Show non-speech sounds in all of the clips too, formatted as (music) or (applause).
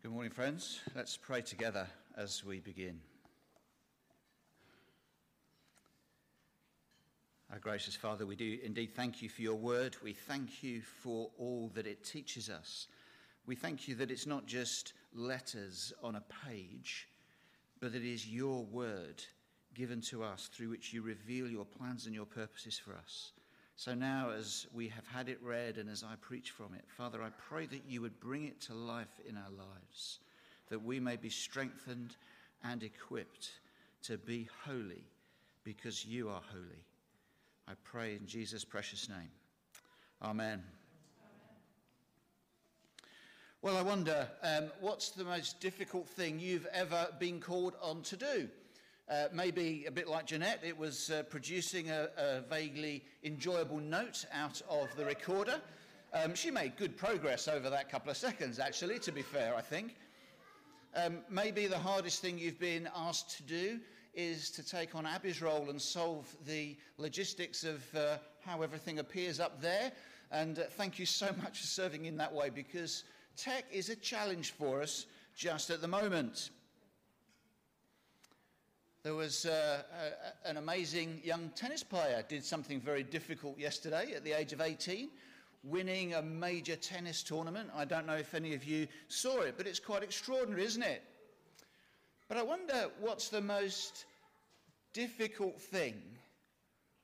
Good morning, friends. Let's pray together as we begin. Our gracious Father, we do indeed thank you for your word. We thank you for all that it teaches us. We thank you that it's not just letters on a page, but it is your word given to us through which you reveal your plans and your purposes for us. So now, as we have had it read and as I preach from it, Father, I pray that you would bring it to life in our lives, that we may be strengthened and equipped to be holy because you are holy. I pray in Jesus' precious name. Amen. Well, I wonder um, what's the most difficult thing you've ever been called on to do? Uh, maybe a bit like Jeanette, it was uh, producing a, a, vaguely enjoyable note out of the recorder. Um, she made good progress over that couple of seconds, actually, to be fair, I think. Um, maybe the hardest thing you've been asked to do is to take on Abby's role and solve the logistics of uh, how everything appears up there. And uh, thank you so much for serving in that way because tech is a challenge for us just at the moment. There was uh, a, an amazing young tennis player did something very difficult yesterday at the age of 18, winning a major tennis tournament. I don't know if any of you saw it, but it's quite extraordinary, isn't it? But I wonder what's the most difficult thing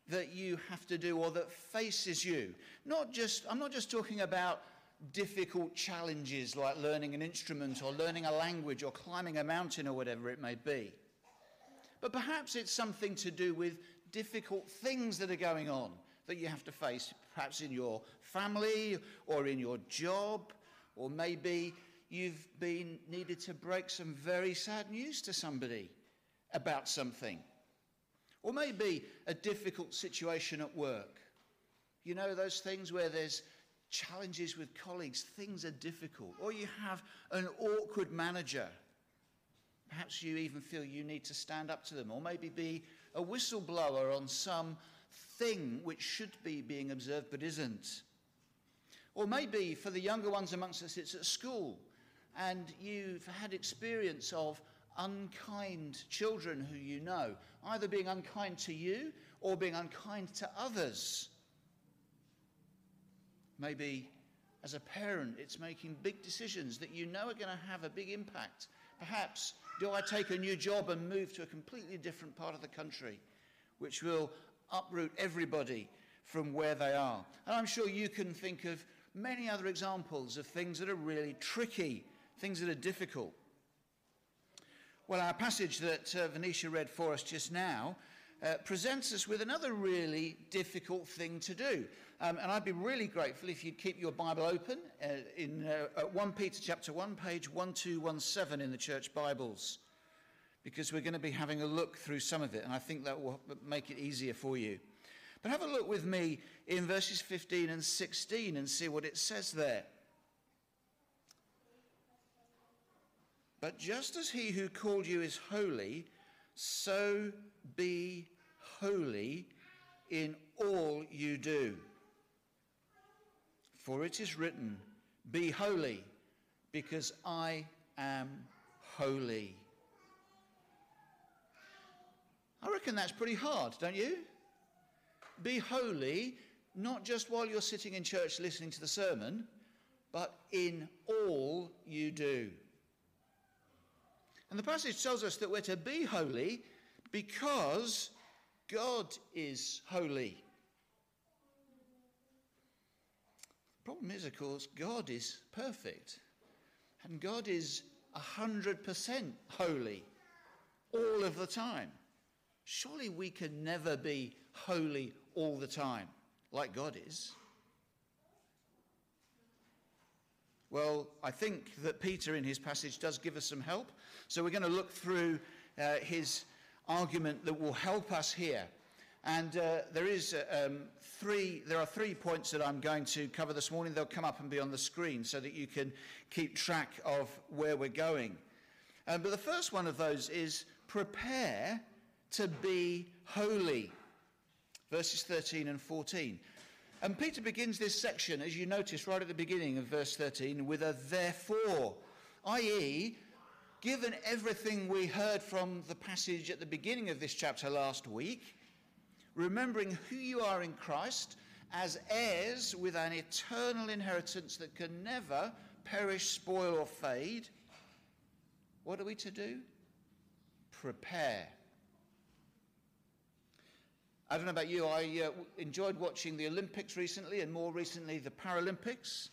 that you have to do or that faces you. Not just I'm not just talking about difficult challenges like learning an instrument or learning a language or climbing a mountain or whatever it may be. But perhaps it's something to do with difficult things that are going on that you have to face, perhaps in your family or in your job, or maybe you've been needed to break some very sad news to somebody about something. Or maybe a difficult situation at work. You know, those things where there's challenges with colleagues, things are difficult. Or you have an awkward manager Perhaps you even feel you need to stand up to them, or maybe be a whistleblower on some thing which should be being observed but isn't. Or maybe for the younger ones amongst us, it's at school, and you've had experience of unkind children who you know, either being unkind to you or being unkind to others. Maybe as a parent, it's making big decisions that you know are going to have a big impact Perhaps, do I take a new job and move to a completely different part of the country, which will uproot everybody from where they are? And I'm sure you can think of many other examples of things that are really tricky, things that are difficult. Well, our passage that uh, Venetia read for us just now uh, presents us with another really difficult thing to do. Um, and I'd be really grateful if you'd keep your Bible open uh, in uh, 1 Peter chapter 1, page 1217 in the church Bibles, because we're going to be having a look through some of it, and I think that will make it easier for you. But have a look with me in verses 15 and 16 and see what it says there. But just as he who called you is holy, so be holy in all you do. For it is written, Be holy, because I am holy. I reckon that's pretty hard, don't you? Be holy, not just while you're sitting in church listening to the sermon, but in all you do. And the passage tells us that we're to be holy because God is holy. The problem is, of course, God is perfect. And God is 100% holy all of the time. Surely we can never be holy all the time like God is. Well, I think that Peter in his passage does give us some help. So we're going to look through uh, his argument that will help us here. And uh, there is uh, um, three. There are three points that I'm going to cover this morning. They'll come up and be on the screen so that you can keep track of where we're going. Um, but the first one of those is prepare to be holy. Verses 13 and 14. And Peter begins this section, as you notice right at the beginning of verse 13, with a therefore. i.e., given everything we heard from the passage at the beginning of this chapter last week, remembering who you are in Christ as heirs with an eternal inheritance that can never perish, spoil, or fade, what are we to do? Prepare. I don't know about you, I uh, enjoyed watching the Olympics recently and more recently the Paralympics.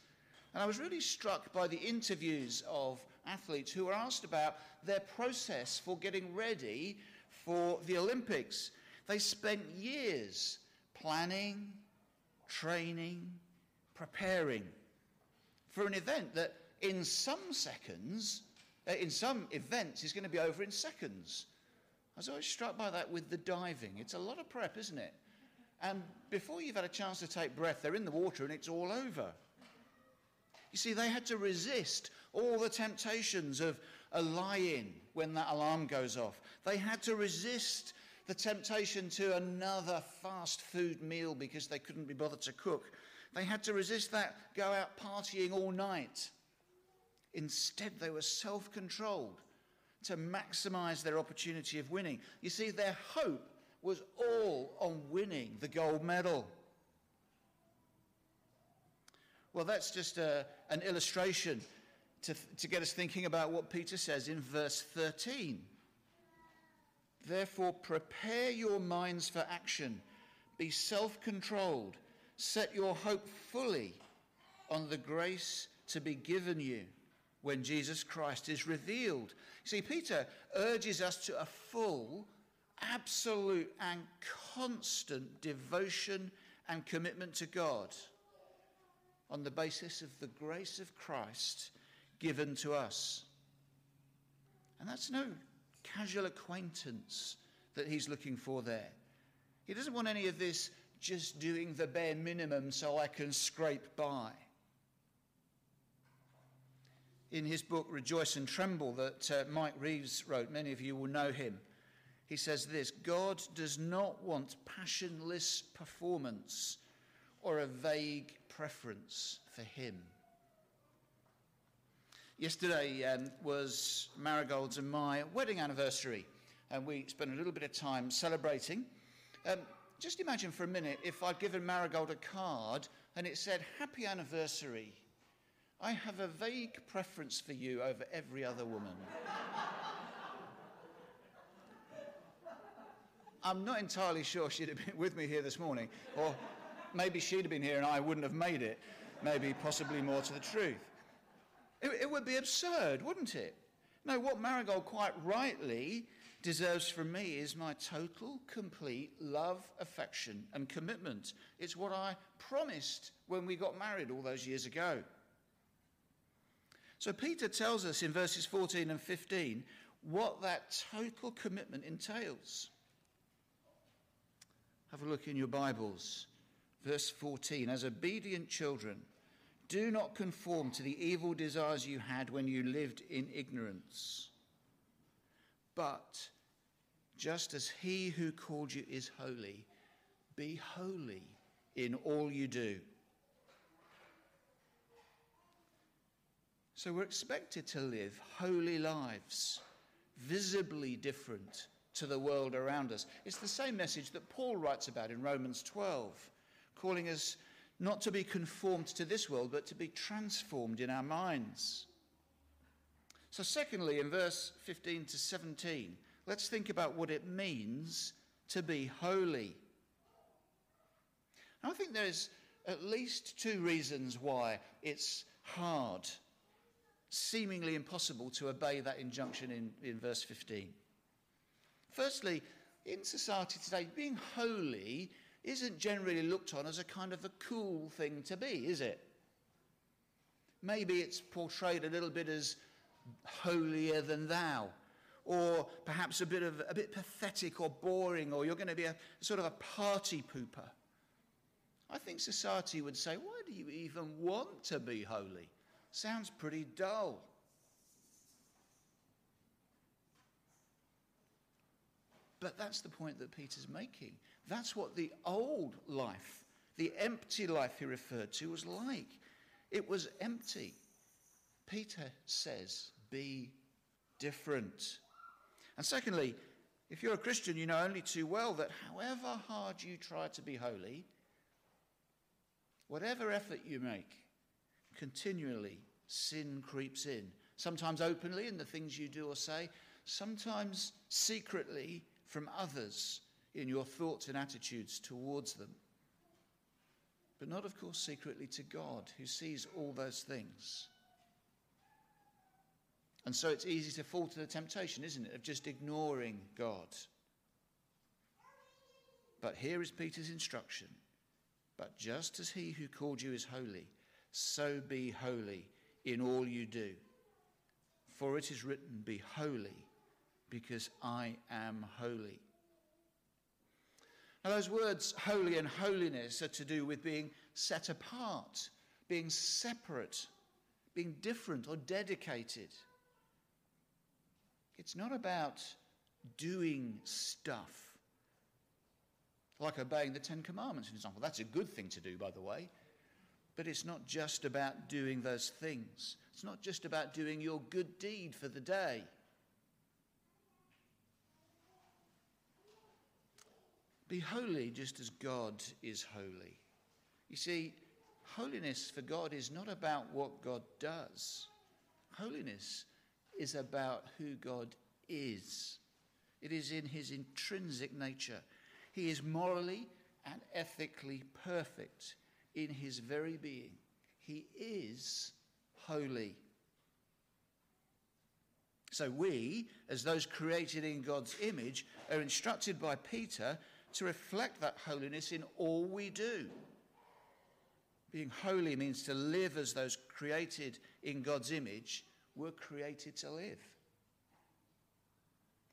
And I was really struck by the interviews of athletes who were asked about their process for getting ready for the Olympics. They spent years planning, training, preparing for an event that in some seconds, uh, in some events, is going to be over in seconds. I was always struck by that with the diving. It's a lot of prep, isn't it? And before you've had a chance to take breath, they're in the water and it's all over. You see, they had to resist all the temptations of a lie in when that alarm goes off. They had to resist the temptation to another fast food meal because they couldn't be bothered to cook. They had to resist that go out partying all night. Instead, they were self controlled to maximize their opportunity of winning. You see, their hope was all on winning the gold medal. Well, that's just a, an illustration to, to get us thinking about what Peter says in verse 13. Therefore, prepare your minds for action, be self controlled, set your hope fully on the grace to be given you when Jesus Christ is revealed. See, Peter urges us to a full, absolute, and constant devotion and commitment to God on the basis of the grace of Christ given to us. And that's no casual acquaintance that he's looking for there. He doesn't want any of this just doing the bare minimum so I can scrape by in his book Rejoice and Tremble that uh, Mike Reeves wrote. Many of you will know him. He says this God does not want passionless performance or a vague preference for him. Yesterday um, was Marigold's and my wedding anniversary, and we spent a little bit of time celebrating. Um, just imagine for a minute if I'd given Marigold a card and it said, Happy anniversary I have a vague preference for you over every other woman. (laughs) I'm not entirely sure she'd have been with me here this morning, or maybe she'd have been here and I wouldn't have made it. Maybe, possibly more to the truth. It, it would be absurd, wouldn't it? No, what Marigold quite rightly deserves from me is my total, complete love, affection, and commitment. It's what I promised when we got married all those years ago. So Peter tells us in verses 14 and 15 what that total commitment entails. Have a look in your Bibles. Verse 14 As obedient children, do not conform to the evil desires you had when you lived in ignorance. But just as he who called you is holy, be holy in all you do. So we're expected to live holy lives, visibly different to the world around us. It's the same message that Paul writes about in Romans 12, calling us not to be conformed to this world, but to be transformed in our minds. So, secondly, in verse 15 to 17, let's think about what it means to be holy. I think there's at least two reasons why it's hard seemingly impossible to obey that injunction in, in verse 15. Firstly, in society today, being holy isn't generally looked on as a kind of a cool thing to be, is it? Maybe it's portrayed a little bit as holier than thou, or perhaps a bit of a bit pathetic or boring, or you're going to be a sort of a party pooper. I think society would say, why do you even want to be holy? Sounds pretty dull. But that's the point that Peter's making. That's what the old life, the empty life he referred to, was like. It was empty. Peter says, be different. And secondly, if you're a Christian, you know only too well that however hard you try to be holy, whatever effort you make, continually sin creeps in. Sometimes openly in the things you do or say, sometimes secretly from others in your thoughts and attitudes towards them. But not, of course, secretly to God, who sees all those things. And so it's easy to fall to the temptation, isn't it, of just ignoring God. But here is Peter's instruction. But just as he who called you is holy, so be holy in all you do. For it is written, Be holy, because I am holy. Now, those words, holy and holiness, are to do with being set apart, being separate, being different or dedicated. It's not about doing stuff. Like obeying the Ten Commandments, for example. That's a good thing to do, by the way. But it's not just about doing those things. It's not just about doing your good deed for the day. Be holy just as God is holy. You see, holiness for God is not about what God does. Holiness is about who God is. It is in his intrinsic nature. He is morally and ethically perfect in his very being. He is holy. So we, as those created in God's image, are instructed by Peter to reflect that holiness in all we do. Being holy means to live as those created in God's image were created to live.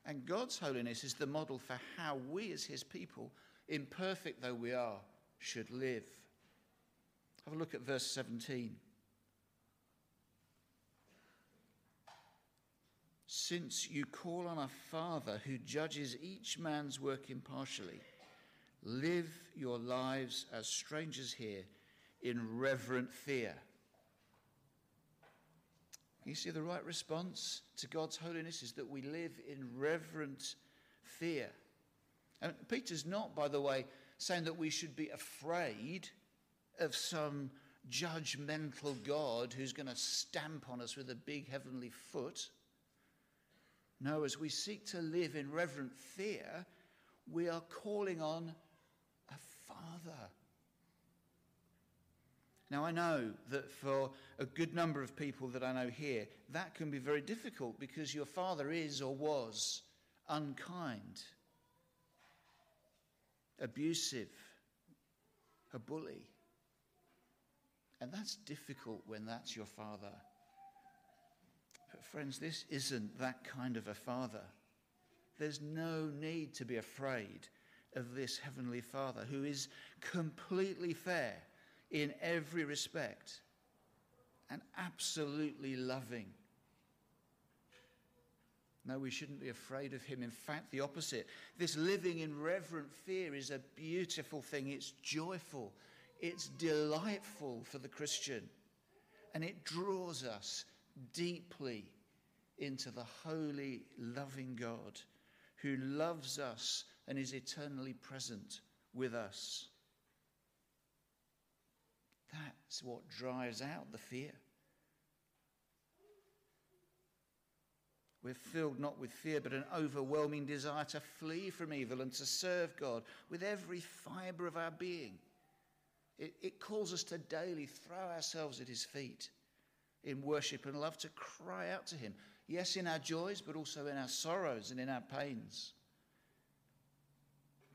And God's holiness is the model for how we, as His people, imperfect though we are, should live. Have a look at verse 17. Since you call on a Father who judges each man's work impartially, live your lives as strangers here in reverent fear you see, the right response to God's holiness is that we live in reverent fear. And Peter's not, by the way, saying that we should be afraid of some judgmental God who's going to stamp on us with a big heavenly foot. No, as we seek to live in reverent fear, we are calling on a Father now, I know that for a good number of people that I know here, that can be very difficult because your father is or was unkind, abusive, a bully. And that's difficult when that's your father. But, friends, this isn't that kind of a father. There's no need to be afraid of this Heavenly Father who is completely fair in every respect and absolutely loving. No, we shouldn't be afraid of him. In fact, the opposite. This living in reverent fear is a beautiful thing. It's joyful, it's delightful for the Christian, and it draws us deeply into the holy, loving God who loves us and is eternally present with us. That's what drives out the fear. We're filled not with fear, but an overwhelming desire to flee from evil and to serve God with every fibre of our being. It, it, calls us to daily throw ourselves at His feet in worship and love, to cry out to Him. Yes, in our joys, but also in our sorrows and in our pains.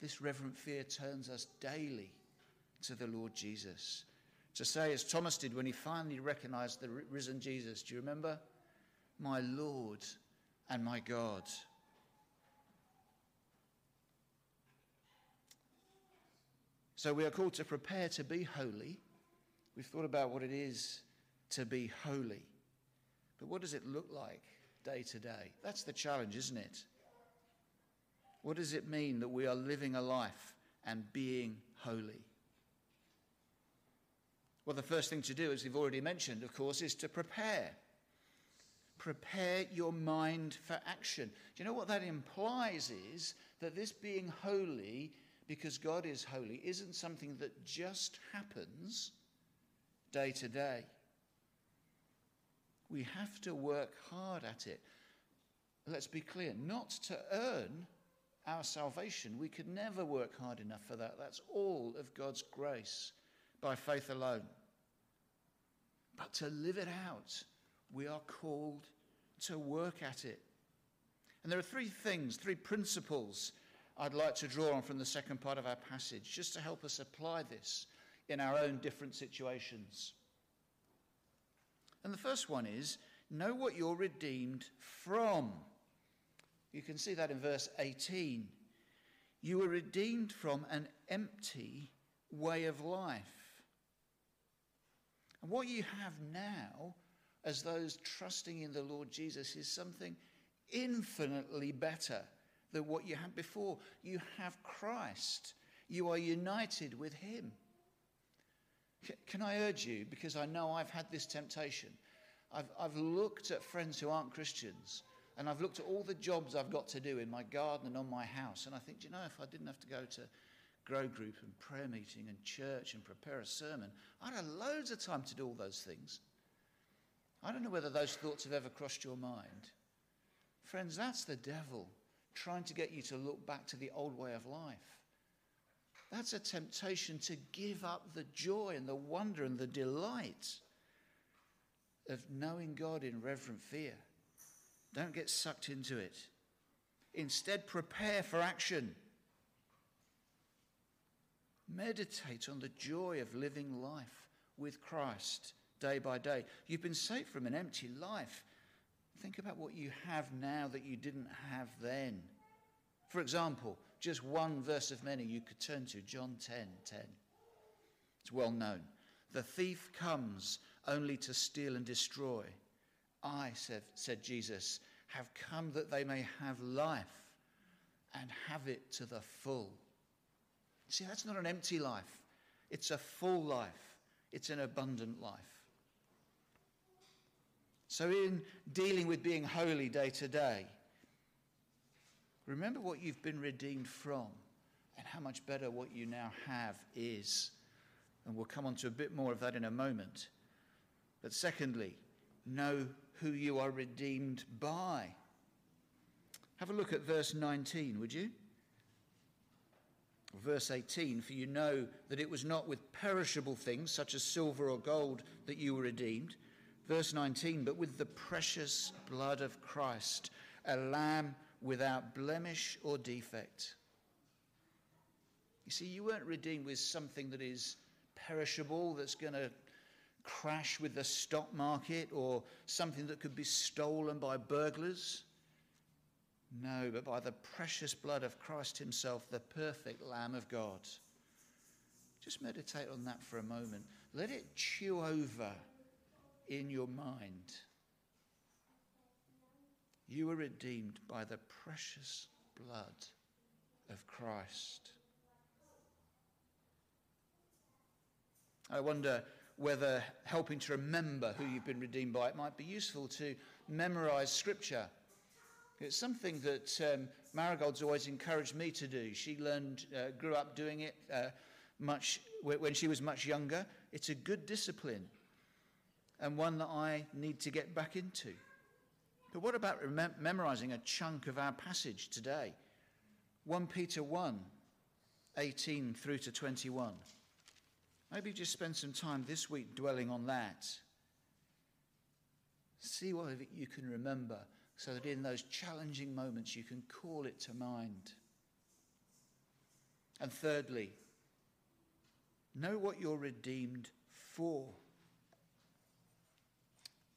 This reverent fear turns us daily to the Lord Jesus to say, as Thomas did when he finally recognized the risen Jesus, do you remember? My Lord and my God. So we are called to prepare to be holy. We've thought about what it is to be holy. But what does it look like day to day? That's the challenge, isn't it? What does it mean that we are living a life and being holy? Well, the first thing to do, as we've already mentioned, of course, is to prepare. prepare your mind for action. Do you know what that implies is that this being holy, because God is holy, isn't something that just happens day to day. We have to work hard at it. Let's be clear, not to earn our salvation. We could never work hard enough for that. That's all of God's grace by faith alone. But to live it out, we are called to work at it. And there are three things, three principles I'd like to draw on from the second part of our passage, just to help us apply this in our own different situations. And the first one is know what you're redeemed from. You can see that in verse 18. You were redeemed from an empty way of life. And what you have now, as those trusting in the Lord Jesus, is something infinitely better than what you had before. You have Christ, you are united with Him. Can I urge you, because I know I've had this temptation, I've, I've looked at friends who aren't Christians and I've looked at all the jobs I've got to do in my garden and on my house, and I think, do you know, if I didn't have to go to grow group and prayer meeting and church and prepare a sermon, I'd have loads of time to do all those things. I don't know whether those thoughts have ever crossed your mind. Friends, that's the devil trying to get you to look back to the old way of life. That's a temptation to give up the joy and the wonder and the delight of knowing God in reverent fear. Don't get sucked into it. Instead, prepare for action. Meditate on the joy of living life with Christ day by day. You've been saved from an empty life. Think about what you have now that you didn't have then. For example, just one verse of many you could turn to John 10 10. It's well known. The thief comes only to steal and destroy. I, said, said Jesus, have come that they may have life and have it to the full. See, that's not an empty life, it's a full life, it's an abundant life. So, in dealing with being holy day to day, remember what you've been redeemed from and how much better what you now have is. And we'll come on to a bit more of that in a moment. But secondly, know who you are redeemed by. Have a look at verse 19, would you? Verse 18 For you know that it was not with perishable things, such as silver or gold, that you were redeemed. Verse 19 But with the precious blood of Christ, a lamb without blemish or defect. You see, you weren't redeemed with something that is perishable, that's going to crash with the stock market or something that could be stolen by burglars. No, but by the precious blood of Christ Himself, the perfect Lamb of God. Just meditate on that for a moment. Let it chew over in your mind. You were redeemed by the precious blood of Christ. I wonder whether helping to remember who you've been redeemed by, it might be useful to memorize scripture. It's something that um, Marigold's always encouraged me to do. She learned, uh, grew up doing it uh, much when she was much younger. It's a good discipline and one that I need to get back into. But what about rem- memorizing a chunk of our passage today? 1 Peter 1 18 through to 21. Maybe just spend some time this week dwelling on that. See what you can remember so that in those challenging moments you can call it to mind. And thirdly, know what you're redeemed for.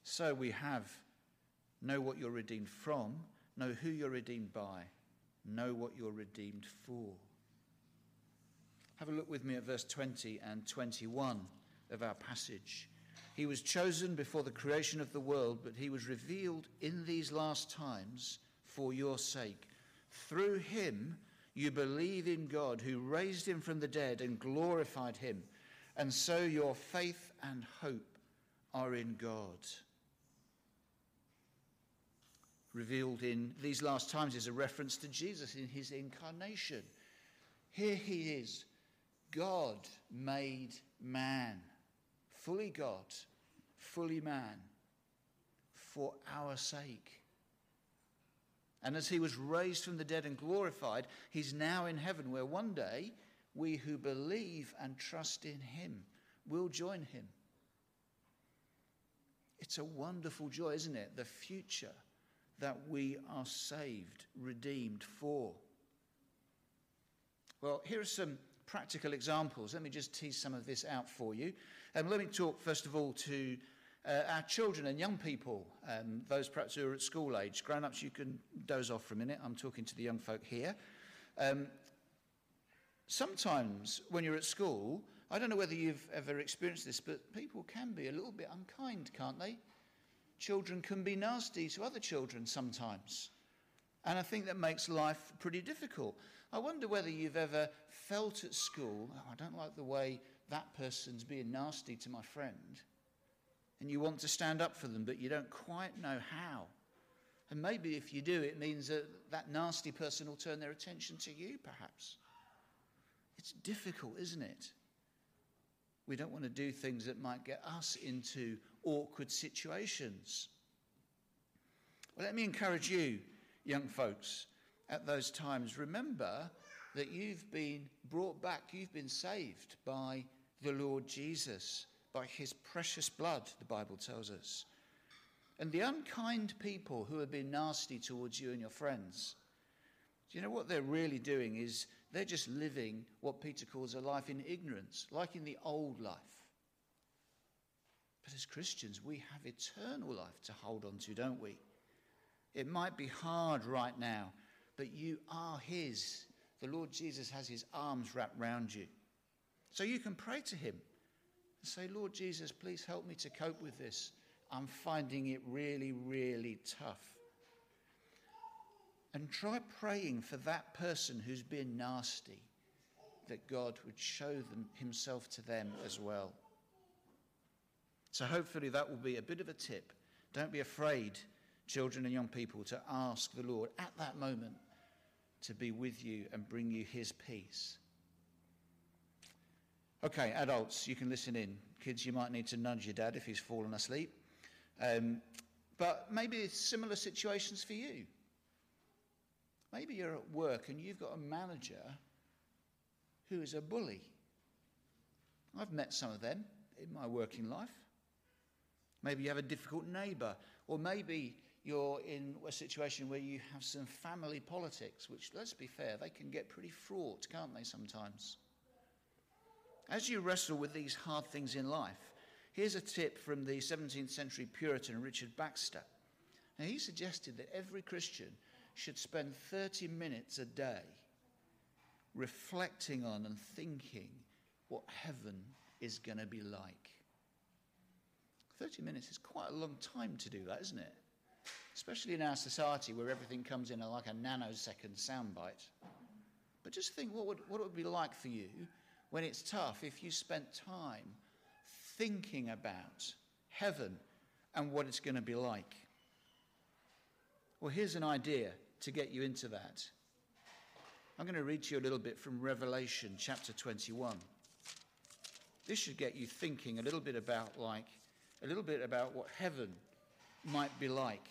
So we have know what you're redeemed from, know who you're redeemed by, know what you're redeemed for. Have a look with me at verse 20 and 21 of our passage. He was chosen before the creation of the world, but he was revealed in these last times for your sake. Through him, you believe in God who raised him from the dead and glorified him. And so your faith and hope are in God. Revealed in these last times is a reference to Jesus in his incarnation. Here he is, God made man, fully God, fully man, for our sake. And as he was raised from the dead and glorified, he's now in heaven, where one day we who believe and trust in him will join him. It's a wonderful joy, isn't it? The future that we are saved, redeemed for. Well, here are some practical examples. Let me just tease some of this out for you. Um, let me talk, first of all, to uh, our children and young people, um, those perhaps who are at school age. Grown ups, you can doze off for a minute. I'm talking to the young folk here. Um, sometimes when you're at school, I don't know whether you've ever experienced this, but people can be a little bit unkind, can't they? Children can be nasty to other children sometimes. And I think that makes life pretty difficult. I wonder whether you've ever felt at school, oh, I don't like the way that person's being nasty to my friend. And you want to stand up for them, but you don't quite know how. And maybe if you do, it means that that nasty person will turn their attention to you, perhaps. It's difficult, isn't it? We don't want to do things that might get us into awkward situations. Well, let me encourage you, young folks, at those times. Remember that you've been brought back, you've been saved by the Lord Jesus, by his precious blood, the Bible tells us. And the unkind people who have been nasty towards you and your friends, do you know what they're really doing is they're just living what Peter calls a life in ignorance, like in the old life. But as Christians, we have eternal life to hold on to, don't we? It might be hard right now, but you are His. The Lord Jesus has His arms wrapped round you. So you can pray to Him and say, Lord Jesus, please help me to cope with this. I'm finding it really, really tough. And try praying for that person who's been nasty, that God would show them, Himself to them as well. So hopefully that will be a bit of a tip. Don't be afraid, children and young people, to ask the Lord at that moment to be with you and bring you his peace. Okay, adults, you can listen in. Kids, you might need to nudge your dad if he's fallen asleep. Um, but maybe similar situations for you. Maybe you're at work and you've got a manager who is a bully. I've met some of them in my working life. Maybe you have a difficult neighbour, or maybe you're in a situation where you have some family politics, which, let's be fair, they can get pretty fraught, can't they, sometimes? As you wrestle with these hard things in life, here's a tip from the 17th century Puritan Richard Baxter. Now, he suggested that every Christian should spend 30 minutes a day reflecting on and thinking what heaven is going to be like. 30 minutes is quite a long time to do that, isn't it? Especially in our society where everything comes in like a nanosecond soundbite. But just think what would, what it would be like for you when it's tough if you spent time thinking about heaven and what it's going to be like. Well, here's an idea to get you into that. I'm going to read to you a little bit from Revelation chapter 21. This should get you thinking a little bit about like a little bit about what heaven might be like.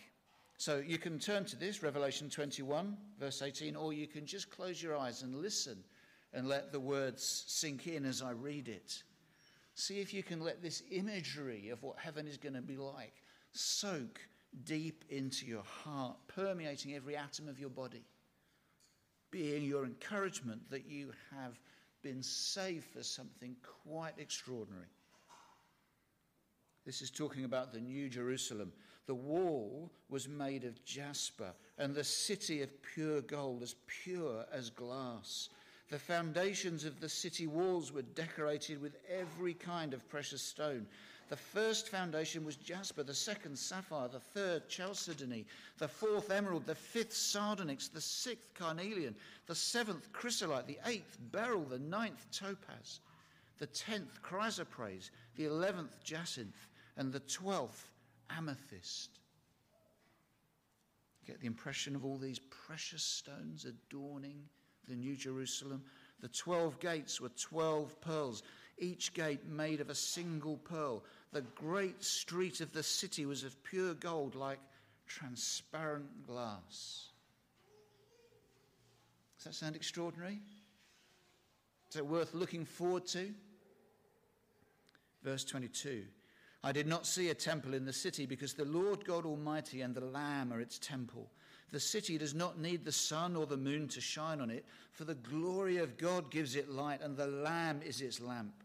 So you can turn to this, Revelation 21, verse 18, or you can just close your eyes and listen and let the words sink in as I read it. See if you can let this imagery of what heaven is going to be like soak deep into your heart, permeating every atom of your body, being your encouragement that you have been saved for something quite extraordinary. This is talking about the New Jerusalem. The wall was made of jasper, and the city of pure gold, as pure as glass. The foundations of the city walls were decorated with every kind of precious stone. The first foundation was jasper, the second sapphire, the third chalcedony, the fourth emerald, the fifth sardonyx, the sixth carnelian, the seventh chrysolite, the eighth beryl, the ninth topaz, the tenth chrysoprase, the eleventh jacinth, and the twelfth amethyst. Get the impression of all these precious stones adorning the New Jerusalem. The 12 gates were 12 pearls, each gate made of a single pearl. The great street of the city was of pure gold, like transparent glass. Does that sound extraordinary? Is it worth looking forward to? Verse 22 I did not see a temple in the city because the Lord God Almighty and the Lamb are its temple. The city does not need the sun or the moon to shine on it, for the glory of God gives it light, and the Lamb is its lamp.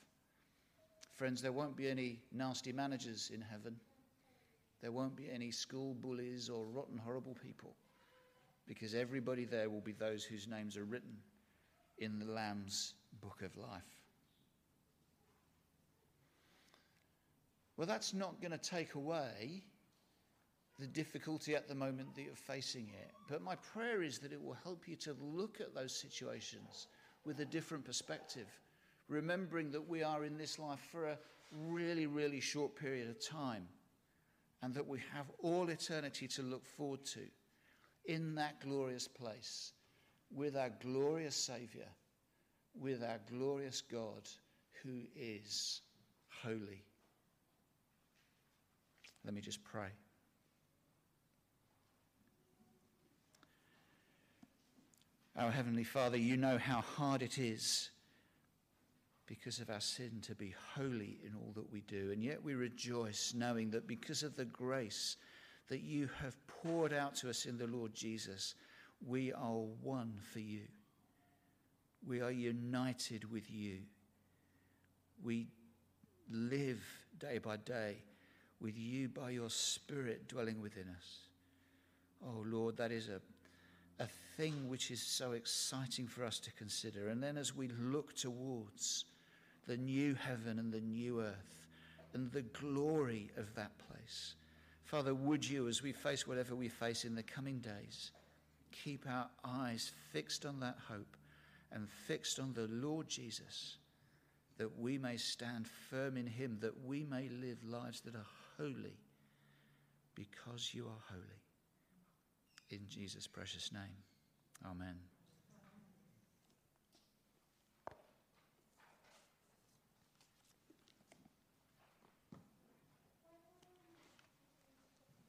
Friends, there won't be any nasty managers in heaven. There won't be any school bullies or rotten, horrible people, because everybody there will be those whose names are written in the Lamb's book of life. Well, that's not going to take away the difficulty at the moment that you're facing it. But my prayer is that it will help you to look at those situations with a different perspective, remembering that we are in this life for a really, really short period of time and that we have all eternity to look forward to in that glorious place with our glorious Saviour, with our glorious God who is holy. Let me just pray. Our Heavenly Father, you know how hard it is because of our sin to be holy in all that we do. And yet we rejoice knowing that because of the grace that you have poured out to us in the Lord Jesus, we are one for you. We are united with you. We live day by day with you by your Spirit dwelling within us. Oh Lord, that is a, a thing which is so exciting for us to consider. And then as we look towards the new heaven and the new earth and the glory of that place, Father, would you, as we face whatever we face in the coming days, keep our eyes fixed on that hope and fixed on the Lord Jesus, that we may stand firm in him, that we may live lives that are holy because you are holy. In Jesus' precious name, amen.